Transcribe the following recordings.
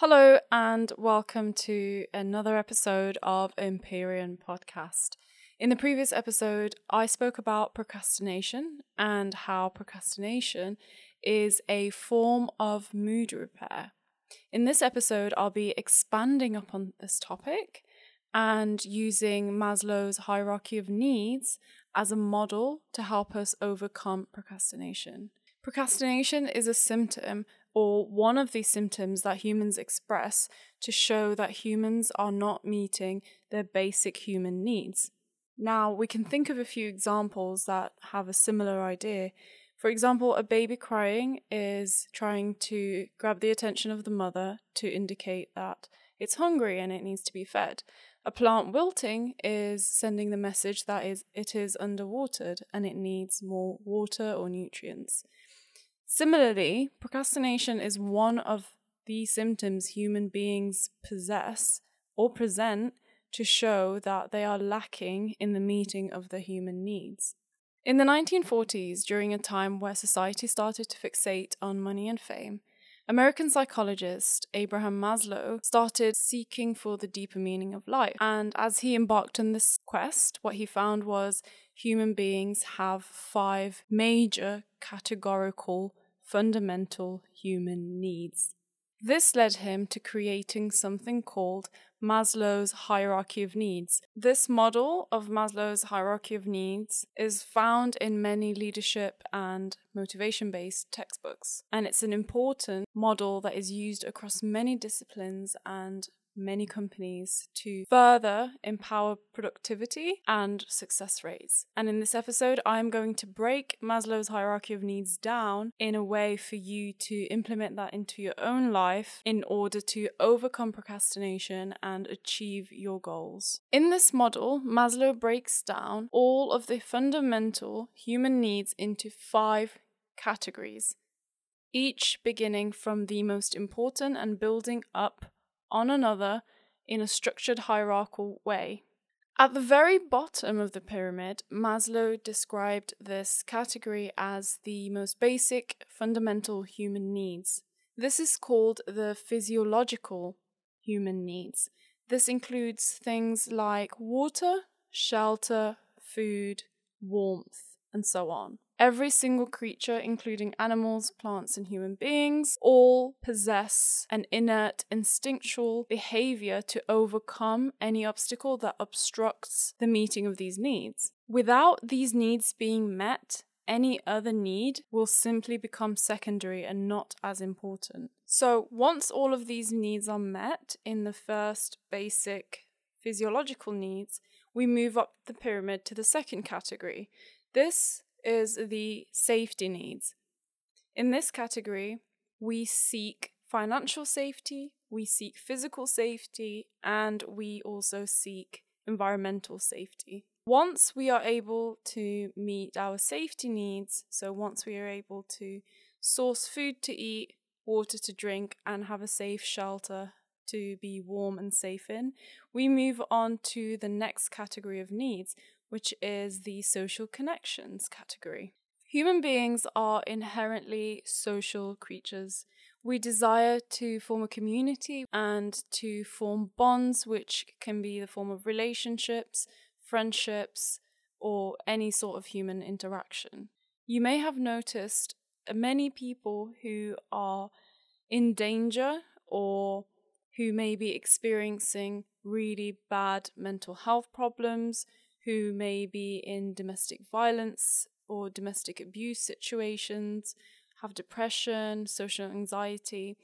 Hello, and welcome to another episode of Empyrean Podcast. In the previous episode, I spoke about procrastination and how procrastination is a form of mood repair. In this episode, I'll be expanding upon this topic and using Maslow's hierarchy of needs as a model to help us overcome procrastination. Procrastination is a symptom or one of these symptoms that humans express to show that humans are not meeting their basic human needs. Now, we can think of a few examples that have a similar idea. For example, a baby crying is trying to grab the attention of the mother to indicate that it's hungry and it needs to be fed. A plant wilting is sending the message that is it is underwatered and it needs more water or nutrients. Similarly, procrastination is one of the symptoms human beings possess or present to show that they are lacking in the meeting of their human needs. In the 1940s, during a time where society started to fixate on money and fame, American psychologist Abraham Maslow started seeking for the deeper meaning of life. And as he embarked on this quest, what he found was human beings have five major categorical fundamental human needs. This led him to creating something called Maslow's hierarchy of needs. This model of Maslow's hierarchy of needs is found in many leadership and motivation based textbooks, and it's an important model that is used across many disciplines and many companies to further empower productivity and success rates. And in this episode, I'm going to break Maslow's hierarchy of needs down in a way for you to implement that into your own life in order to overcome procrastination and achieve your goals. In this model, Maslow breaks down all of the fundamental human needs into five categories each beginning from the most important and building up on another in a structured hierarchical way. At the very bottom of the pyramid, Maslow described this category as the most basic, fundamental human needs. This is called the physiological human needs. This includes things like water, shelter, food, warmth, and so on. Every single creature, including animals, plants, and human beings, all possess an innate instinctual behavior to overcome any obstacle that obstructs the meeting of these needs. Without these needs being met, any other need will simply become secondary and not as important. So, once all of these needs are met in the first basic physiological needs, we move up the pyramid to the second category. This is the safety needs. In this category, we seek financial safety, we seek physical safety, and we also seek environmental safety. Once we are able to meet our safety needs, so once we are able to source food to eat, water to drink, and have a safe shelter to be warm and safe in, we move on to the next category of needs, which is the social connections category. Human beings are inherently social creatures. We desire to form a community and to form bonds, which can be the form of relationships, friendships, or any sort of human interaction. You may have noticed many people who are in danger or who may be experiencing really bad mental health problems, who may be in domestic violence or domestic abuse situations, have depression, social anxiety,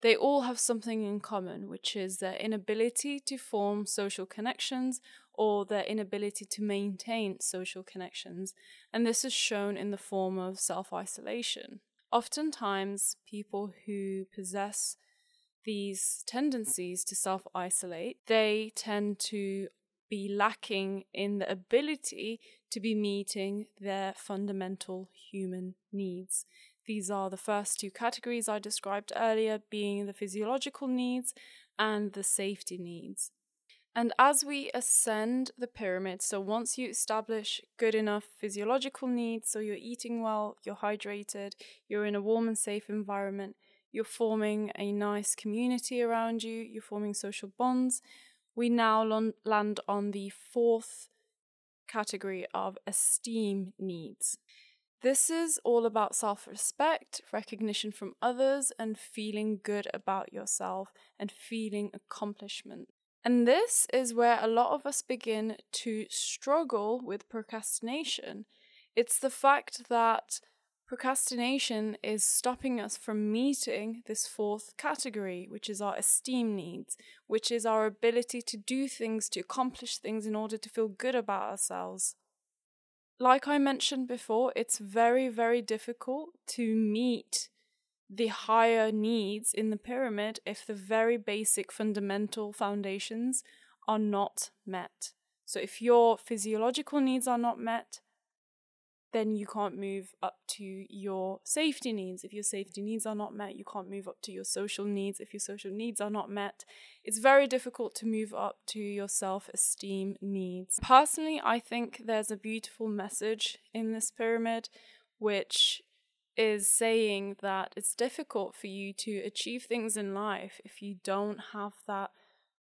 they all have something in common, which is their inability to form social connections or their inability to maintain social connections. And this is shown in the form of self isolation. Oftentimes, people who possess these tendencies to self isolate, they tend to be lacking in the ability to be meeting their fundamental human needs. These are the first two categories I described earlier, being the physiological needs and the safety needs. And as we ascend the pyramid, so once you establish good enough physiological needs, so you're eating well, you're hydrated, you're in a warm and safe environment, you're forming a nice community around you, you're forming social bonds. We now land on the fourth category of esteem needs. This is all about self respect, recognition from others, and feeling good about yourself and feeling accomplishment. And this is where a lot of us begin to struggle with procrastination. It's the fact that procrastination is stopping us from meeting this fourth category, which is our esteem needs, which is our ability to do things, to accomplish things in order to feel good about ourselves. Like I mentioned before, it's very, very difficult to meet the higher needs in the pyramid if the very basic fundamental foundations are not met. So, if your physiological needs are not met, then you can't move up to your safety needs. If your safety needs are not met, you can't move up to your social needs. If your social needs are not met, it's very difficult to move up to your self esteem needs. Personally, I think there's a beautiful message in this pyramid which is saying that it's difficult for you to achieve things in life if you don't have that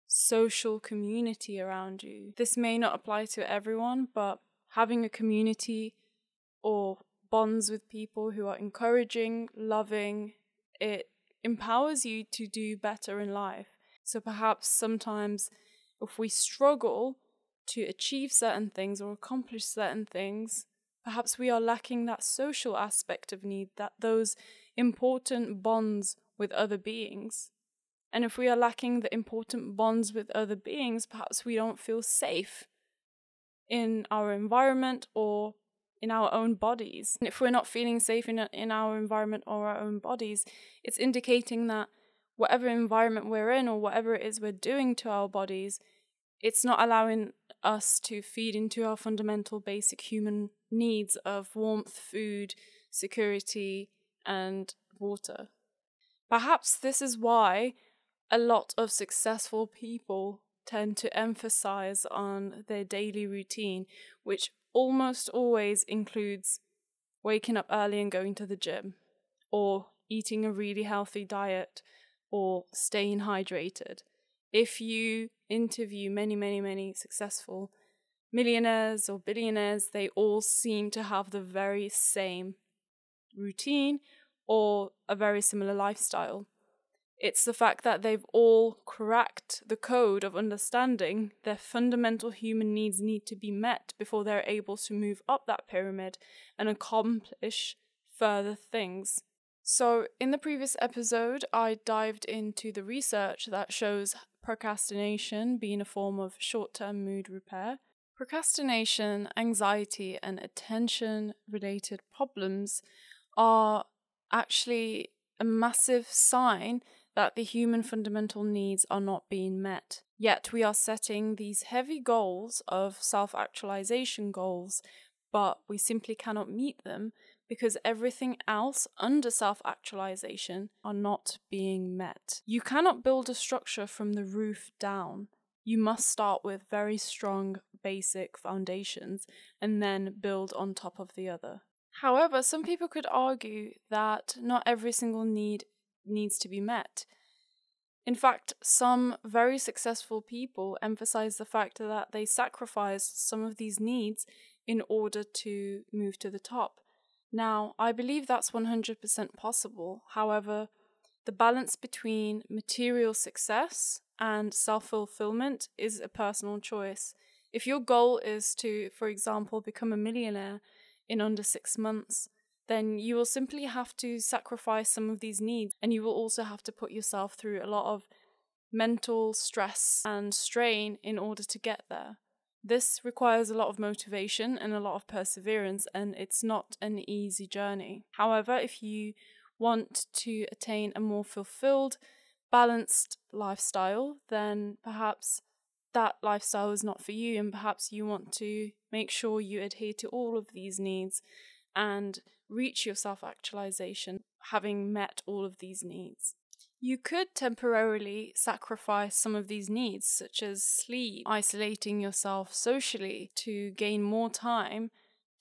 social community around you. This may not apply to everyone, but having a community or bonds with people who are encouraging, loving, it empowers you to do better in life. So perhaps sometimes if we struggle to achieve certain things or accomplish certain things, Perhaps we are lacking that social aspect of need, that those important bonds with other beings. And if we are lacking the important bonds with other beings, perhaps we don't feel safe in our environment or in our own bodies. And if we're not feeling safe in, in our environment or our own bodies, it's indicating that whatever environment we're in or whatever it is we're doing to our bodies, it's not allowing us to feed into our fundamental basic human needs of warmth, food, security, and water. Perhaps this is why a lot of successful people tend to emphasize on their daily routine, which almost always includes waking up early and going to the gym, or eating a really healthy diet, or staying hydrated. If you interview many, many, many successful millionaires or billionaires, they all seem to have the very same routine or a very similar lifestyle. It's the fact that they've all cracked the code of understanding their fundamental human needs need to be met before they're able to move up that pyramid and accomplish further things. So, in the previous episode, I dived into the research that shows procrastination being a form of short term mood repair Procrastination, anxiety, and attention related problems are actually a massive sign that the human fundamental needs are not being met. Yet we are setting these heavy goals of self actualization goals, but we simply cannot meet them because everything else under self actualization are not being met. You cannot build a structure from the roof down you must start with very strong basic foundations and then build on top of the other. However, some people could argue that not every single need needs to be met. In fact, some very successful people emphasize the fact that they sacrificed some of these needs in order to move to the top. Now, I believe that's 100% possible. However, the balance between material success and self fulfillment is a personal choice. If your goal is to, for example, become a millionaire in under six months, then you will simply have to sacrifice some of these needs and you will also have to put yourself through a lot of mental stress and strain in order to get there. This requires a lot of motivation and a lot of perseverance, and it's not an easy journey. However, if you want to attain a more fulfilled balanced lifestyle, then perhaps that lifestyle is not for you, and perhaps you want to make sure you adhere to all of these needs and reach your self actualization having met all of these needs. You could temporarily sacrifice some of these needs, such as sleep, isolating yourself socially to gain more time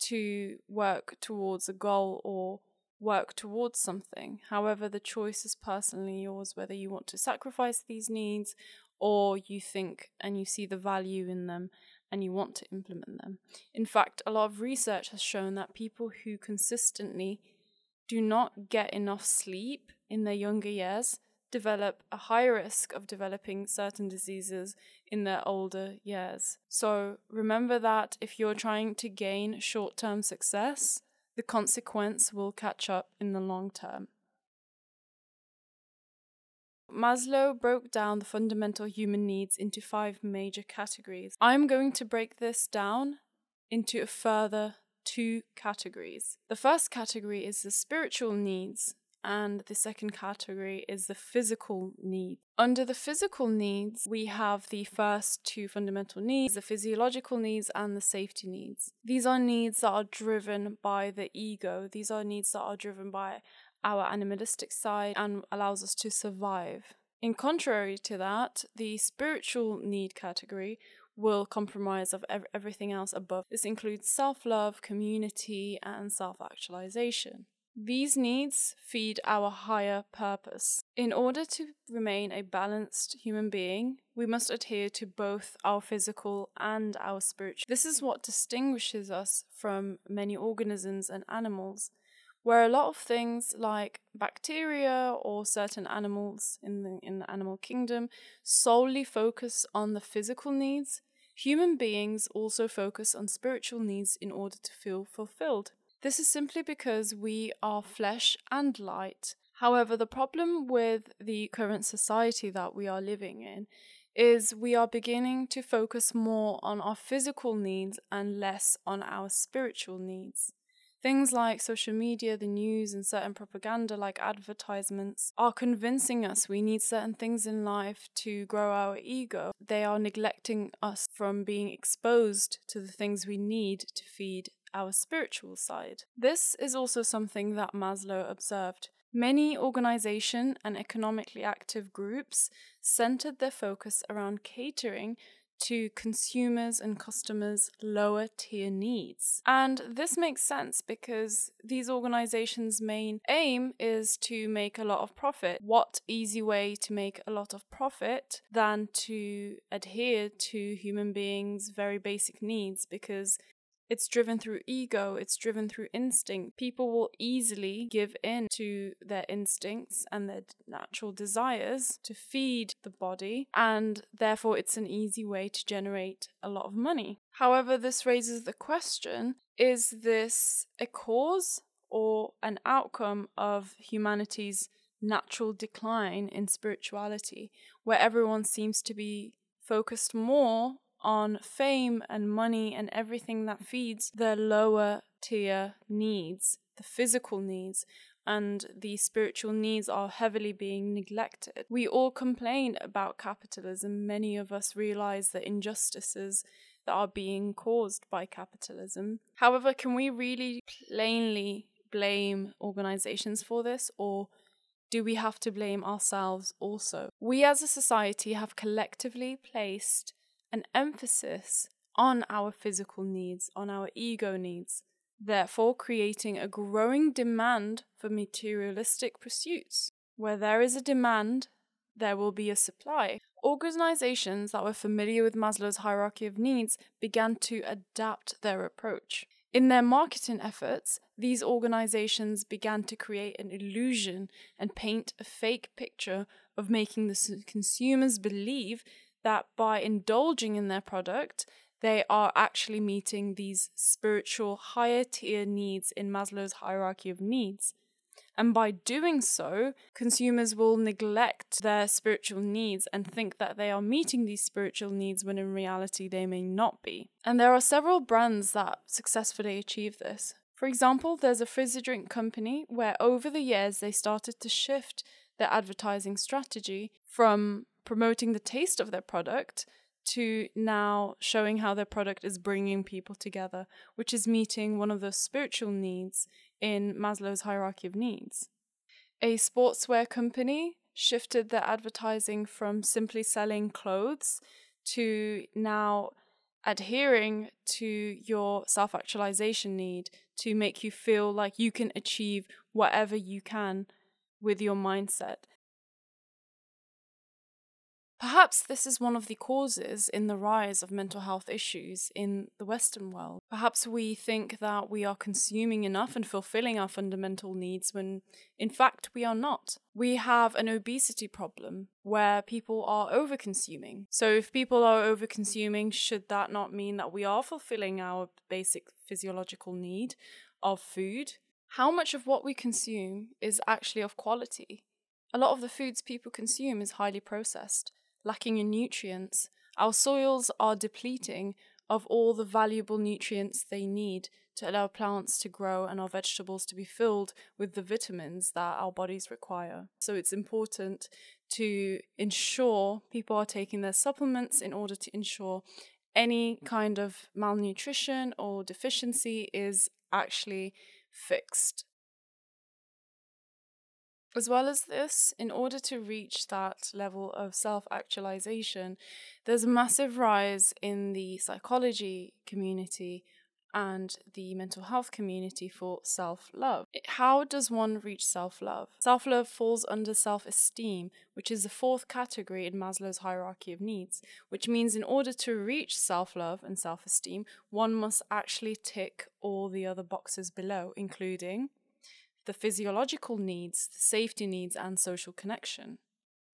to work towards a goal or work towards something. However, the choice is personally yours whether you want to sacrifice these needs or you think and you see the value in them and you want to implement them. In fact, a lot of research has shown that people who consistently do not get enough sleep in their younger years develop a higher risk of developing certain diseases in their older years. So remember that if you're trying to gain short term success, the consequence will catch up in the long term. Maslow broke down the fundamental human needs into five major categories. I'm going to break this down into a further two categories. The first category is the spiritual needs, and the second category is the physical need. Under the physical needs, we have the first two fundamental needs the physiological needs and the safety needs. These are needs that are driven by the ego, these are needs that are driven by our animalistic side and allows us to survive. In contrary to that, the spiritual need category will compromise of ev- everything else above. This includes self-love, community, and self-actualization. These needs feed our higher purpose. In order to remain a balanced human being, we must adhere to both our physical and our spiritual. This is what distinguishes us from many organisms and animals where a lot of things like bacteria or certain animals in the in the animal kingdom solely focus on the physical needs human beings also focus on spiritual needs in order to feel fulfilled. This is simply because we are flesh and light. However the problem with the current society that we are living in is we are beginning to focus more on our physical needs and less on our spiritual needs Things like social media, the news, and certain propaganda like advertisements are convincing us we need certain things in life to grow our ego. They are neglecting us from being exposed to the things we need to feed our spiritual side. This is also something that Maslow observed. Many organization and economically active groups centered their focus around catering to consumers and customers' lower tier needs. And this makes sense because these organizations' main aim is to make a lot of profit. What easy way to make a lot of profit than to adhere to human beings' very basic needs because it's driven through ego, it's driven through instinct. People will easily give in to their instincts and their natural desires to feed the body, and therefore it's an easy way to generate a lot of money. However, this raises the question is this a cause or an outcome of humanity's natural decline in spirituality, where everyone seems to be focused more on fame and money and everything that feeds the lower tier needs, the physical needs, and the spiritual needs are heavily being neglected. We all complain about capitalism. Many of us realize the injustices that are being caused by capitalism. However, can we really plainly blame organizations for this or do we have to blame ourselves also? We as a society have collectively placed an emphasis on our physical needs, on our ego needs, therefore creating a growing demand for materialistic pursuits. Where there is a demand, there will be a supply. Organizations that were familiar with Maslow's hierarchy of needs began to adapt their approach. In their marketing efforts, these organizations began to create an illusion and paint a fake picture of making the consumers believe that by indulging in their product, they are actually meeting these spiritual higher tier needs in Maslow's hierarchy of needs. And by doing so, consumers will neglect their spiritual needs and think that they are meeting these spiritual needs when in reality they may not be. And there are several brands that successfully achieve this. For example, there's a fizzy drink company where over the years they started to shift their advertising strategy from promoting the taste of their product to now showing how their product is bringing people together, which is meeting one of the spiritual needs in Maslow's hierarchy of needs. A sportswear company shifted their advertising from simply selling clothes to now adhering to your self actualization need to make you feel like you can achieve whatever you can with your mindset. Perhaps this is one of the causes in the rise of mental health issues in the Western world. Perhaps we think that we are consuming enough and fulfilling our fundamental needs when in fact we are not. We have an obesity problem where people are over consuming. So, if people are over consuming, should that not mean that we are fulfilling our basic physiological need of food? How much of what we consume is actually of quality? A lot of the foods people consume is highly processed lacking in nutrients. Our soils are depleting of all the valuable nutrients they need to allow plants to grow and our vegetables to be filled with the vitamins that our bodies require. So it's important to ensure people are taking their supplements in order to ensure any kind of malnutrition or deficiency is actually fixed. As well as this, in order to reach that level of self actualization, there's a massive rise in the psychology community and the mental health community for self love. How does one reach self love? Self love falls under self esteem, which is the fourth category in Maslow's hierarchy of needs, which means in order to reach self love and self esteem, one must actually tick all the other boxes below, including the physiological needs, the safety needs, and social connection.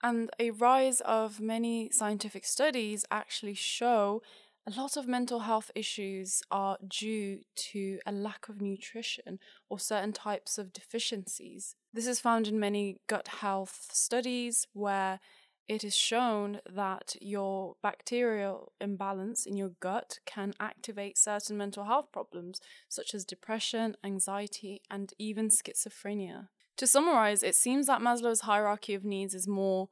And a rise of many scientific studies actually show a lot of mental health issues are due to a lack of nutrition or certain types of deficiencies. This is found in many gut health studies where it is shown that your bacterial imbalance in your gut can activate certain mental health problems, such as depression, anxiety, and even schizophrenia. To summarize, it seems that Maslow's hierarchy of needs is more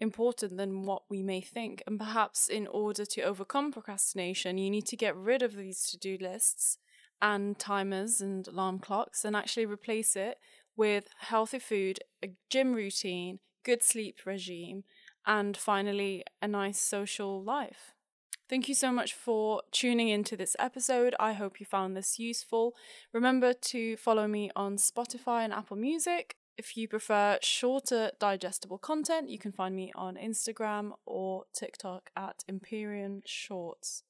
important than what we may think, and perhaps in order to overcome procrastination, you need to get rid of these to do lists and timers and alarm clocks and actually replace it with healthy food, a gym routine, good sleep regime and finally, a nice social life. Thank you so much for tuning into this episode. I hope you found this useful. Remember to follow me on Spotify and Apple Music. If you prefer shorter, digestible content, you can find me on Instagram or TikTok at Empyrean Shorts.